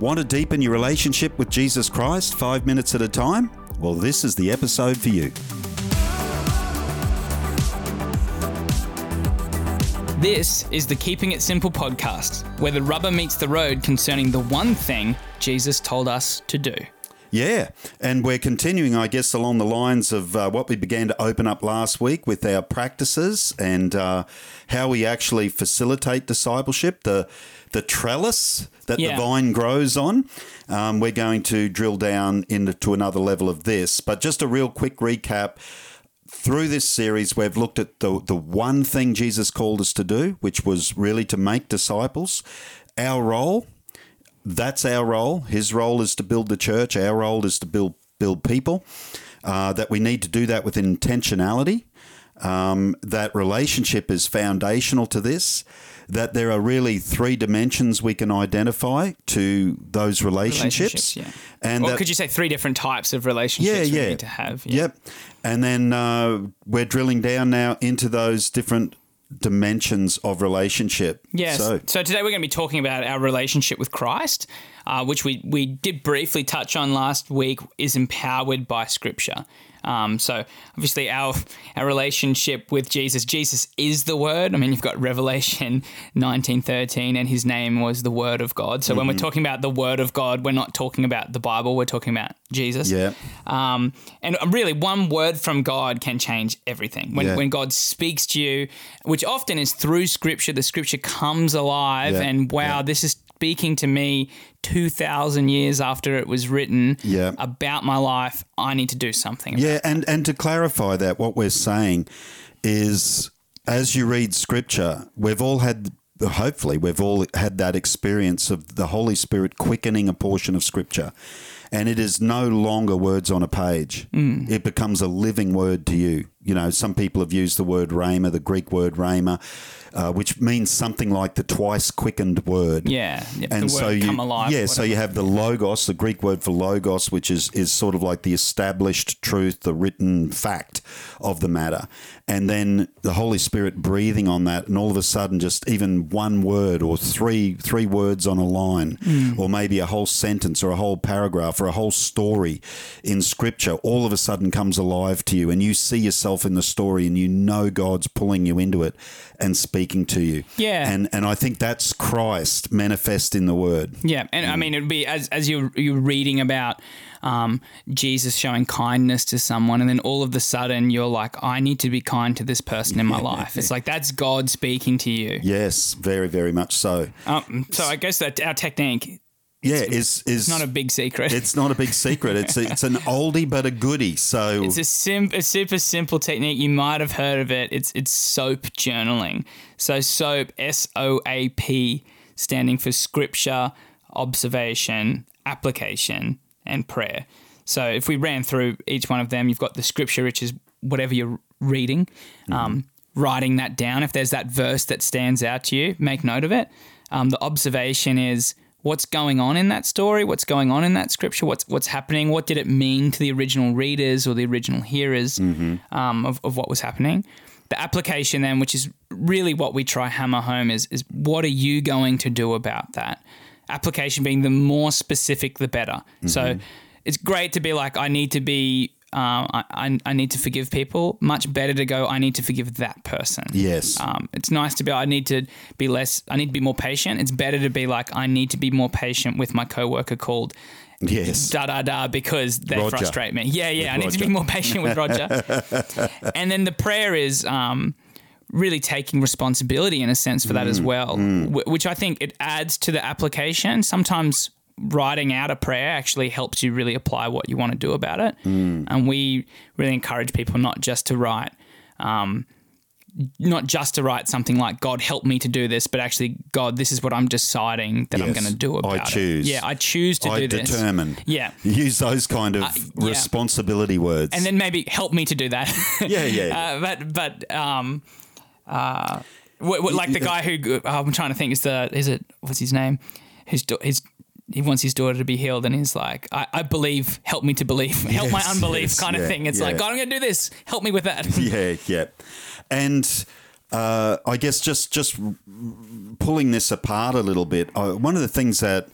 Want to deepen your relationship with Jesus Christ five minutes at a time? Well, this is the episode for you. This is the Keeping It Simple podcast, where the rubber meets the road concerning the one thing Jesus told us to do. Yeah, and we're continuing, I guess, along the lines of uh, what we began to open up last week with our practices and uh, how we actually facilitate discipleship. The the trellis that Yeah. the vine grows on. Um, we're going to drill down into another level of this, but just a real quick recap. Through this series, we've looked at the the one thing Jesus called us to do, which was really to make disciples. Our role, that's our role. His role is to build the church. Our role is to build build people. Uh, that we need to do that with intentionality. Um, that relationship is foundational to this. That there are really three dimensions we can identify to those relationships. yeah. And or that- could you say three different types of relationships yeah, we need to have? Yeah. Yep. And then uh, we're drilling down now into those different dimensions of relationship. Yes. So, So, today we're going to be talking about our relationship with Christ, uh, which we, we did briefly touch on last week, is empowered by Scripture. Um, so obviously our our relationship with Jesus, Jesus is the Word. I mean, you've got Revelation nineteen thirteen, and His name was the Word of God. So when Mm-hmm. we're talking about the Word of God, we're not talking about the Bible. We're talking about Jesus. yeah. Um, and really, one word from God can change everything. When, Yeah. when God speaks to you, which often is through Scripture, the Scripture comes alive, Yeah. and wow, Yeah. this is speaking to me 2,000 years after it was written Yeah. about my life. I need to do something. about Yeah, and and to clarify that, what we're saying is, as you read Scripture, we've all had. Hopefully, we've all had that experience of the Holy Spirit quickening a portion of Scripture, and it is no longer words on a page. Mm. It becomes a living word to you. You know, some people have used the word rhema, the Greek word rhema, uh, which means something like the twice quickened word. Yeah, and so you, come alive, yeah, so you have the logos, the Greek word for logos, which is is sort of like the established truth, the written fact of the matter, and then the Holy Spirit breathing on that, and all of a sudden, just even one word or three three words on a line, Hmm. or maybe a whole sentence or a whole paragraph or a whole story in Scripture, all of a sudden comes alive to you, and you see yourself in the story, and you know God's pulling you into it and speaking to you. Yeah. and and I think that's Christ manifest in the Word. Yeah, and I Mm. mean, it'd be as as you're you're reading about um, Jesus showing kindness to someone, and then all of a sudden you're like, I need to be kind to this person in my life. It's like that's God speaking to you. Yes, very, very much so. Um, so I guess that our technique Yeah, is is is not a big secret. It's not a big secret. It's a, it's an oldie but a goodie. So It's a, sim- a super simple technique. You might have heard of it. It's it's soap journaling. So soap, S O A P, standing for scripture, observation, application, and prayer. So if we ran through each one of them, you've got the scripture, which is whatever you're reading. Um, writing that down. If there's that verse that stands out to you, make note of it. Um, the observation is what's going on in that story, what's going on in that scripture, what's what's happening, what did it mean to the original readers or the original hearers um, of, of what was happening. The application then, which is really what we try hammer home, is is what are you going to do about that? Application being the more specific, the better. So it's great to be like, I need to be um, I, I, need to forgive people. Much better to go, I need to forgive that person. Yes. Um, it's nice to be, I need to be less, I need to be more patient. It's better to be like, I need to be more patient with my coworker called yes. da da da because they Roger. frustrate me. Yeah, yeah. With I need to be more patient with Roger. and then the prayer is um, really taking responsibility in a sense for that Mm, as well, wh- which I think it adds to the application. Sometimes writing out a prayer actually helps you really apply what you want to do about it. Mm. And we really encourage people not just to write. Um, not just to write something like God help me to do this, but actually God, this is what I'm deciding that I'm going to do about it. I choose. Yeah, I choose to I do this. I determine. Yeah. Use those kind of yeah. responsibility words. and then maybe help me to do that. Yeah, yeah, yeah. Uh, but but um, uh, wh- wh- like the guy who oh, I'm trying to think is the is it what's his name? His his he wants his daughter to be healed, and he's like, I, I believe, help me to believe, help my unbelief, yes, kind of thing. It's yeah. like God, I'm going to do this. Help me with that. yeah, yeah. And uh, I guess just just pulling this apart a little bit, uh, one of the things that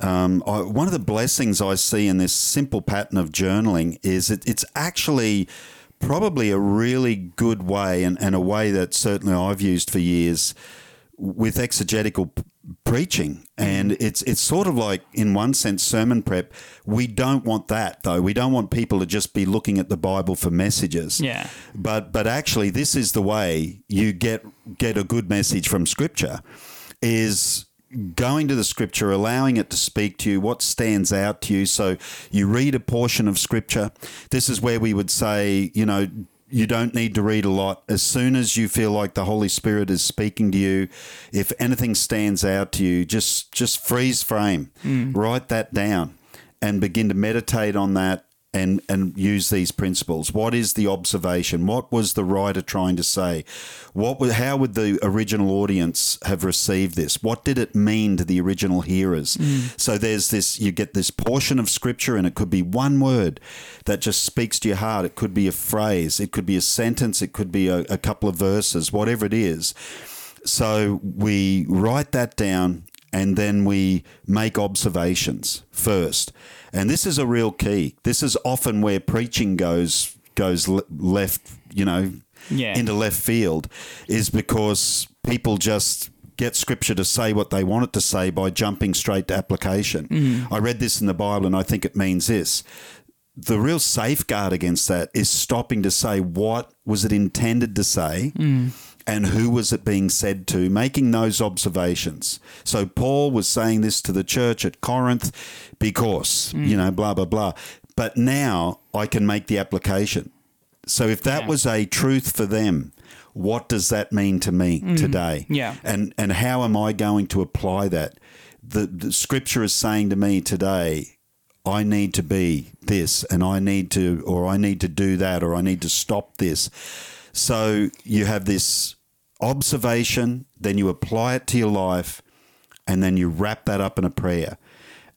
Um, I, one of the blessings I see in this simple pattern of journaling is it, it's actually probably a really good way and, and a way that certainly I've used for years with exegetical preaching. And mm. it's it's sort of like in one sense sermon prep. We don't want that though. We don't want people to just be looking at the bible for messages. Yeah. but but actually this is the way you get get a good message from scripture is going to the scripture allowing it to speak to you what stands out to you. So you read a portion of scripture. This is where we would say you know you don't need to read a lot. As soon as you feel like the Holy Spirit is speaking to you, if anything stands out to you, just just freeze frame, mm. write that down, and begin to meditate on that and and use these principles. What is the observation? What was the writer trying to say? What would, how would the original audience have received this? What did it mean to the original hearers? Mm. So there's this you get this portion of scripture and it could be one word that just speaks to your heart. It could be a phrase, it could be a sentence, it could be a, a couple of verses, whatever it is. So we write that down and then we make observations first. And this is a real key. This is often where preaching goes goes left, you know, Yeah. into left field is because people just get scripture to say what they want it to say by jumping straight to application. Mm-hmm. I read this in the Bible and I think it means this. The real safeguard against that is stopping to say what was it intended to say mm. And who was it being said to, making those observations. So Paul was saying this to the church at Corinth because, hmm. you know, blah, blah, blah. But now I can make the application. So if that Yeah. was a truth for them, what does that mean to me hmm. today? Yeah. And and how am I going to apply that? The, the scripture is saying to me today, I need to be this and I need to or I need to do that or I need to stop this. So you have this observation, then you apply it to your life, and then you wrap that up in a prayer.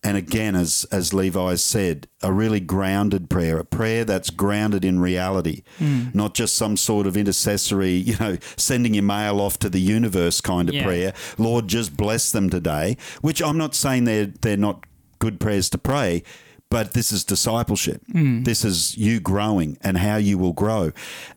And again, as as Levi said, a really grounded prayer, a prayer that's grounded in reality, hmm. not just some sort of intercessory, you know, sending your mail off to the universe kind of Yeah. prayer. Lord, just bless them today. Which I'm not saying they're they're not good prayers to pray, but this is discipleship. Mm. This is you growing and how you will grow,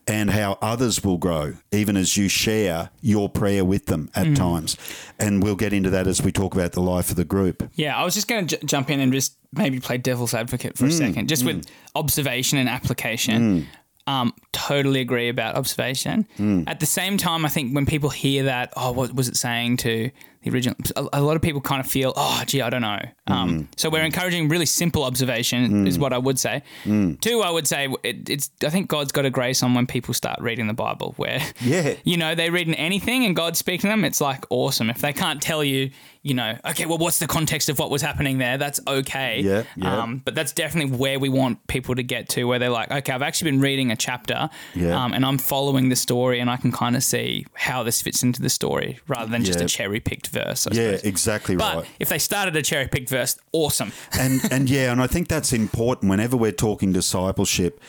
and how others will grow, even as you share your prayer with them at mm. times. And we'll get into that as we talk about the life of the group. Yeah, I was just going to j- jump in and just maybe play devil's advocate for a mm. second, just with observation and application. Um, totally agree about observation. At the same time, I think when people hear that, oh, what was it saying to the original? A, a lot of people kind of feel, oh, gee, I don't know. Um, So we're encouraging really simple observation, is what I would say. Two, I would say it, it's. I think God's got a grace on when people start reading the Bible, where Yeah. you know, they're reading anything and God's speaking to them, it's like awesome. If they can't tell you, you know, okay, well, what's the context of what was happening there? That's okay. Yeah, yeah. Um, but that's definitely where we want people to get to, where they're like, okay, I've actually been reading a chapter Yeah. um, and I'm following the story and I can kind of see how this fits into the story rather than just a cherry picked verse. I Yeah, suppose. exactly But right. if they started a cherry picked verse, awesome. and and yeah, and I think that's important whenever we're talking discipleship.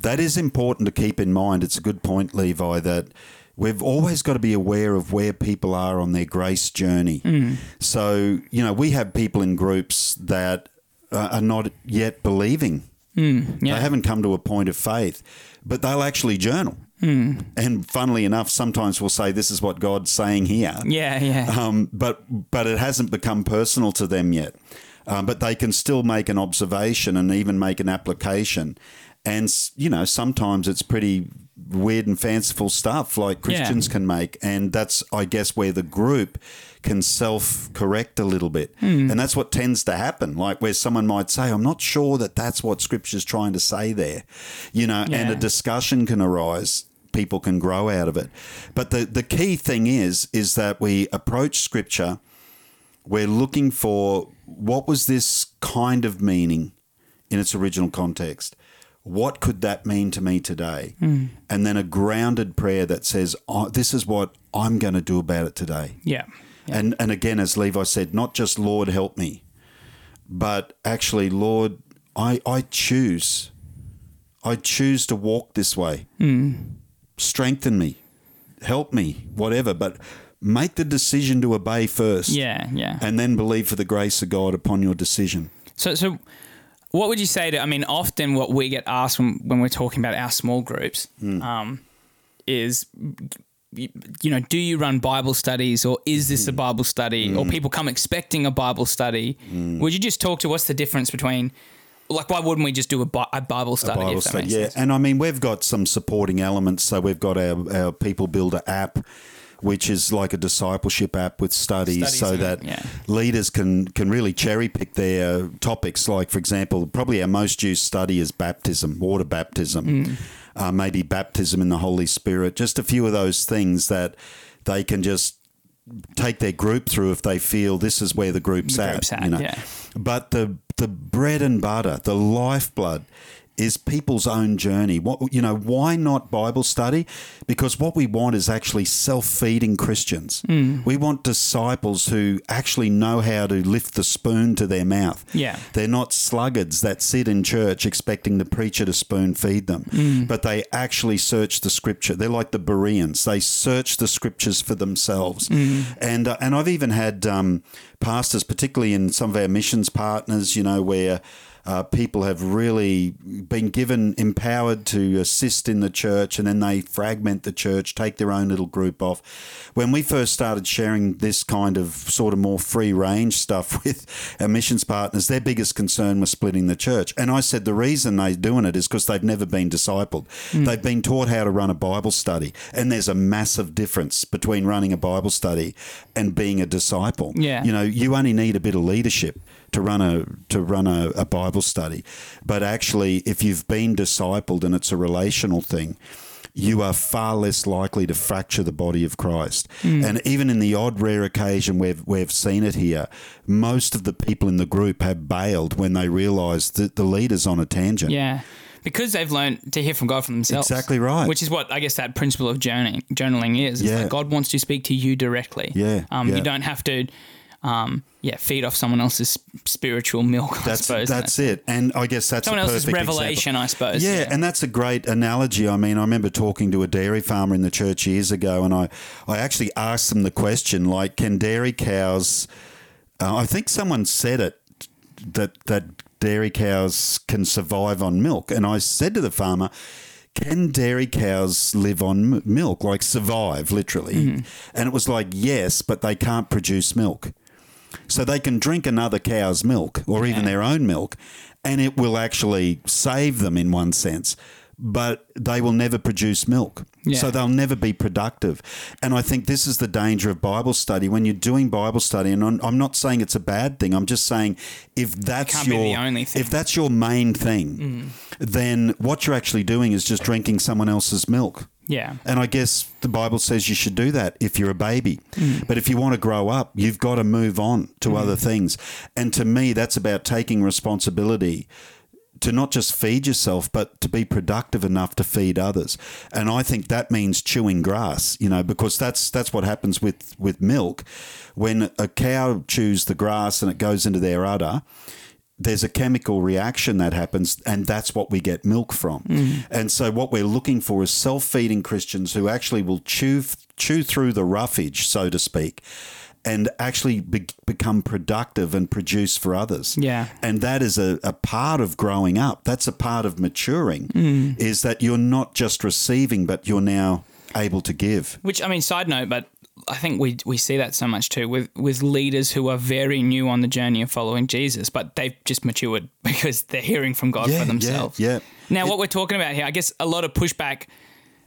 That is important to keep in mind. It's a good point, Levi, that we've always got to be aware of where people are on their grace journey. Mm. So, you know, we have people in groups that are not yet believing. Mm, yeah. They haven't come to a point of faith, but they'll actually journal. And funnily enough, sometimes we'll say, This is what God's saying here Yeah, yeah. um, but but it hasn't become personal to them yet. Um, but they can still make an observation and even make an application. And you know, sometimes it's pretty weird and fanciful stuff like Christians can make, and that's I guess where the group can self correct a little bit, and that's what tends to happen. Like where someone might say, "I'm not sure that that's what Scripture's trying to say there," you know, and a discussion can arise people can grow out of it. But the, the key thing is is that we approach scripture, we're looking for what was this kind of meaning in its original context? What could that mean to me today? Hmm. And then a grounded prayer that says, oh, this is what I'm going to do about it today. yeah. And and again, as Levi said, not just Lord help me, but actually, Lord, I I choose. I choose to walk this way. Hmm. Strengthen me, help me, whatever. But make the decision to obey first. Yeah, yeah. And then believe for the grace of God upon your decision. So, so what would you say to? I mean, often what we get asked when, when we're talking about our small groups hmm. um, is, you, you know, do you run Bible studies or is this a hmm. Bible study? Or hmm. people come expecting a Bible study. Would you just talk to what's the difference between? Like, why wouldn't we just do a, Bi- a Bible study? Bible if that study, yeah. sense? And I mean, we've got some supporting elements. So we've got our, our People Builder app, which is like a discipleship app with studies, Studies so that yeah. leaders can, can really cherry pick their topics. Like, for example, probably our most used study is baptism, water baptism, Hmm. uh, maybe baptism in the Holy Spirit, just a few of those things that they can just take their group through if they feel this is where the group's, The at, group's at, you know. yeah. But the the bread and butter, the lifeblood is people's own journey. What you know, why not Bible study? Because what we want is actually self-feeding Christians. Hmm. We want disciples who actually know how to lift the spoon to their mouth. Yeah. They're not sluggards that sit in church expecting the preacher to spoon feed them, Hmm. but they actually search the scripture. They're like the Bereans. They search the scriptures for themselves. Hmm. And uh, and I've even had um, pastors, particularly in some of our missions partners, you know, where uh, people have really been given empowered to assist in the church and then they fragment the church, take their own little group off. When we first started sharing this kind of sort of more free range stuff with our missions partners, their biggest concern was splitting the church. And I said the reason they're doing it is because they've never been discipled. They've been taught how to run a Bible study. And there's a massive difference between running a Bible study and being a disciple. Yeah. You know, you only need a bit of leadership to run a to run a, a Bible study. But actually, if you've been discipled and it's a relational thing, you are far less likely to fracture the body of Christ. And even in the odd rare occasion we've we've seen it here, most of the people in the group have bailed when they realise that the leader's on a tangent. Yeah. Because they've learned to hear from God for themselves. Exactly right. Which is what I guess that principle of journaling, journaling is. Yeah. like God wants to speak to you directly. Yeah, Um, yeah. You don't have to, um, yeah, feed off someone else's spiritual milk. I That's suppose. that's it, and I guess that's Someone a else's perfect example. revelation, I suppose. Yeah, and that's a great analogy. I mean, I remember talking to a dairy farmer in the church years ago, and I, I actually asked them the question, like, can dairy cows? Uh, I think someone said it that that dairy cows can survive on milk, and I said to the farmer. Can dairy cows live on milk, like survive literally? And it was like, yes, but they can't produce milk. So they can drink another cow's milk or even their own milk, and it will actually save them in one sense. But they will never produce milk. Yeah. So they'll never be productive. And I think this is the danger of Bible study. When you're doing Bible study, and I'm, I'm not saying it's a bad thing, I'm just saying if that's your the only thing. Mm. if that's your main thing, then what you're actually doing is just drinking someone else's milk. Yeah. And I guess the Bible says you should do that if you're a baby. Mm. But if you want to grow up, you've got to move on to other things. And to me, that's about taking responsibility to not just feed yourself, but to be productive enough to feed others. And I think that means chewing grass, you know, because that's that's what happens with, with milk. When a cow chews the grass and it goes into their udder, there's a chemical reaction that happens, and that's what we get milk from. Mm-hmm. And so, what we're looking for is self-feeding Christians who actually will chew chew through the roughage, so to speak, and actually be- become productive and produce for others. Yeah. and that is a, a part of growing up. That's a part of maturing. Mm. Is that you're not just receiving, but you're now able to give. Which I mean, side note, but I think we we see that so much too with with leaders who are very new on the journey of following Jesus, but they've just matured because they're hearing from God Yeah, for themselves. yeah. Now, what we're talking about here, I guess, a lot of pushback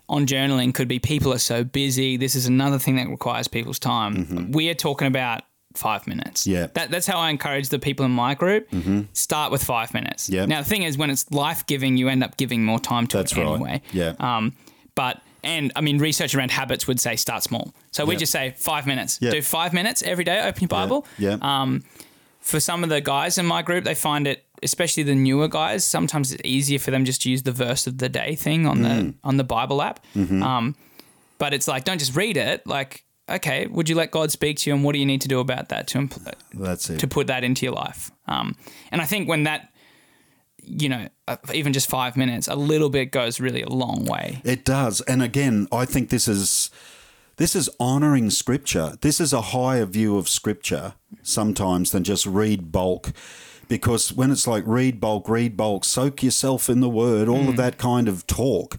on journaling could be people are so busy. This is another thing that requires people's time. We are talking about five minutes. Mm-hmm. Yeah. Mm-hmm. that, that's how I encourage the people in my group. Start with five minutes. Yeah. Now the thing is, when it's life giving, you end up giving more time to That's it right. anyway. Yeah. Um, but and I mean, research around habits would say start small. So we Yeah. just say five minutes. Yeah. Do five minutes every day. Open your Bible. Yeah. Um, for some of the guys in my group, they find it, especially the newer guys, sometimes it's easier for them just to use the verse of the day thing on Mm. the on the Bible app. Mm-hmm. Um, but it's like, don't just read it. Like, okay, would you let God speak to you, and what do you need to do about that to impl- That's it. to put that into your life? Um, and I think when that, you know, uh, even just five minutes, a little bit goes really a long way. It does. And again, I think this is This is honoring Scripture. This is a higher view of Scripture sometimes than just read bulk. Because when it's like read bulk, read bulk, soak yourself in the word, all of that kind of talk,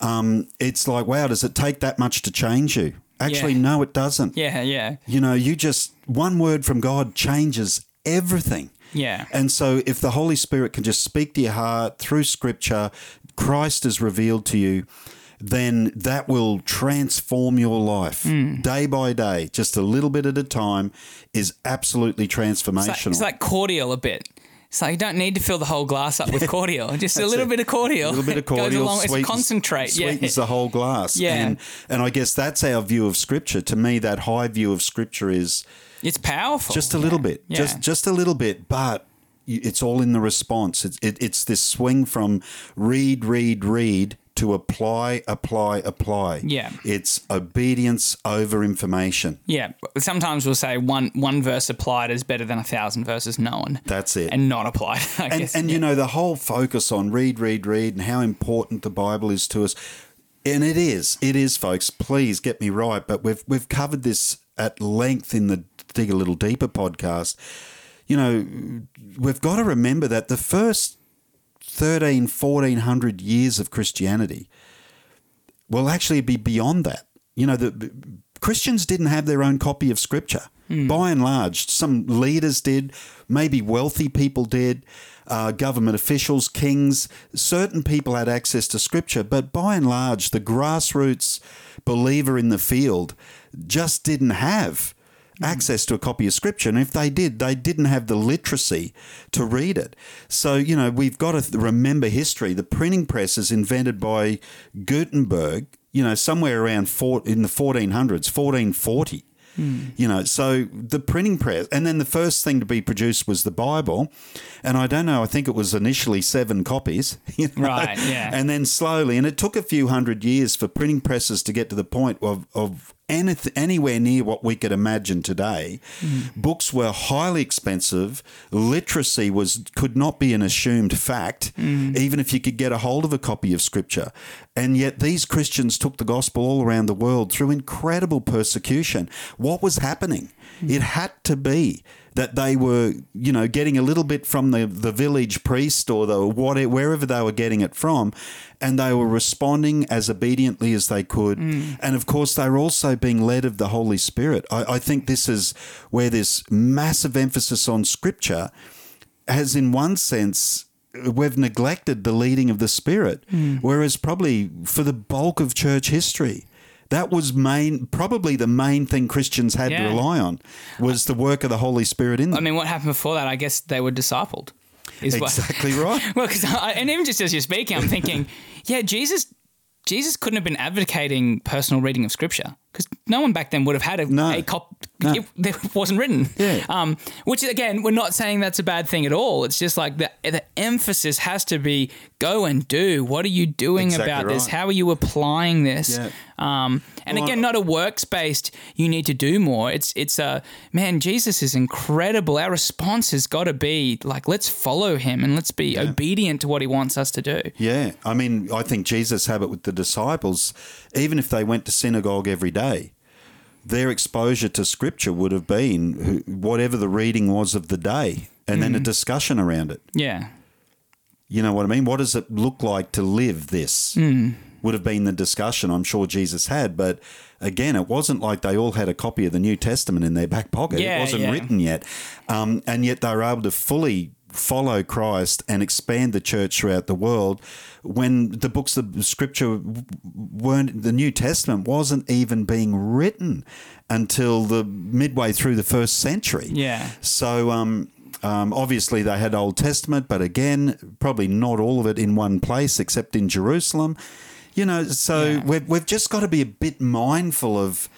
um, it's like, wow, does it take that much to change you? Actually, Yeah. no, it doesn't. Yeah, yeah, You know, you just, one word from God changes everything. Yeah. And so, if the Holy Spirit can just speak to your heart through Scripture, Christ is revealed to you, then that will transform your life Hmm. day by day, just a little bit at a time, is absolutely It's like, transformational. it's like cordial a bit. Like you don't need to fill the whole glass up with cordial. Just a little it. bit of cordial. a little bit of goes cordial, along. It's concentrate. sweetens yeah. the whole glass. Yeah. and and I guess that's our view of Scripture. To me, that high view of Scripture is It's powerful. just a little bit, Yeah. just just a little bit, but it's all in the response. It's it, it's this swing from read, read, read to apply, apply, apply. Yeah. it's obedience over information. Yeah, sometimes we'll say one one verse applied is better than a thousand verses known. That's it. and not applied. I and guess. and you know the whole focus on read, read, read, and how important the Bible is to us. And it is, it is, folks. Please get me right, but we've we've covered this at length in the Dig a Little Deeper podcast. You know, we've got to remember that the first 13, 1400 years of Christianity will actually be beyond that. You know, the Christians didn't have their own copy of Scripture. By and large, some leaders did, maybe wealthy people did, uh, government officials, kings, certain people had access to Scripture, but by and large, the grassroots believer in the field just didn't have Mm. access to a copy of scripture and if they did they didn't have the literacy to read it. So you know we've got to remember history. The printing press is invented by gutenberg you know somewhere around four, in the 1400s 1440 mm. you know so the printing press and then the first thing to be produced was the bible and i don't know i think it was initially seven copies you know, Right, yeah. and then slowly and it took a few hundred years for printing presses to get to the point of, of anyth- anywhere near what we could imagine today. Mm. Books were highly expensive. Literacy was could not be an assumed fact mm. even if you could get a hold of a copy of scripture. And yet these christians took the gospel all around the world through incredible persecution. What was happening? Mm. It had to be that they were, you know, getting a little bit from the, the village priest or the whatever, wherever they were getting it from, and they were responding as obediently as they could. Mm. And of course, they were also being led of the Holy Spirit. I, I think this is where this massive emphasis on Scripture has, in one sense, we've neglected the leading of the Spirit, mm. whereas probably for the bulk of church history. That was main, probably the main thing Christians had Yeah. to rely on was the work of the Holy Spirit in them. I mean, what happened before that? I guess they were discipled. Is what- exactly right. well, because and even just as you're speaking, I'm thinking, yeah, Jesus, Jesus couldn't have been advocating personal reading of Scripture because no one back then would have had a, No. a cop. No. It, it wasn't written. Yeah. Um, which again, we're not saying that's a bad thing at all. It's just like the the emphasis has to be go and do. What are you doing Exactly about this? How are you applying this? Yeah. Um, and Well, again, not a works based. You need to do more. It's it's a man. Jesus is incredible. Our response has got to be like, let's follow him and let's be obedient to what he wants us to do. Yeah, I mean, I think Jesus had it with the disciples. Even if they went to synagogue every day, their exposure to Scripture would have been whatever the reading was of the day, and then a discussion around it. Yeah, You know what I mean? What does it look like to live this? Hmm. Would have been the discussion I'm sure Jesus had, but again, it wasn't like they all had a copy of the New Testament in their back pocket. Yeah, it wasn't yeah. written yet, um, and yet they were able to fully follow Christ and expand the church throughout the world. When the books of Scripture weren't, the New Testament wasn't even being written until the midway through the first century. Yeah. So um, um, obviously they had Old Testament, but again, probably not all of it in one place except in Jerusalem. You know, so Yeah. we've, we've just got to be a bit mindful of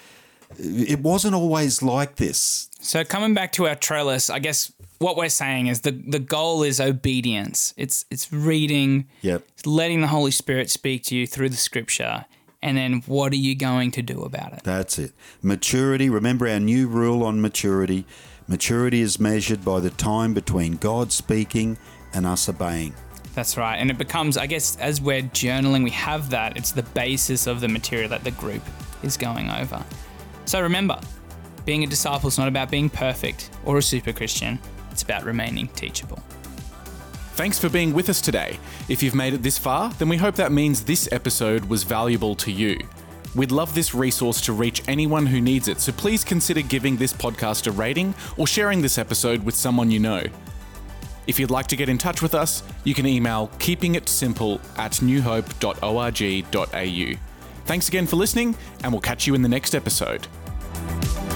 it wasn't always like this. So coming back to our trellis, I guess what we're saying is the the goal is obedience. It's it's reading, Yep. it's letting the Holy Spirit speak to you through the Scripture, and then what are you going to do about it? That's it. Maturity, remember our new rule on maturity. Maturity is measured by the time between God speaking and us obeying. That's right, and it becomes, I guess, as we're journaling, we have that. It's the basis of the material that the group is going over. So remember, being a disciple is not about being perfect or a super Christian, it's about remaining teachable. Thanks for being with us today. If you've made it this far, then we hope that means this episode was valuable to you. We'd love this resource to reach anyone who needs it, so please consider giving this podcast a rating or sharing this episode with someone you know. If you'd like to get in touch with us, you can email keepingitsimple at newhope.org.au. Thanks again for listening, and we'll catch you in the next episode. Thank you.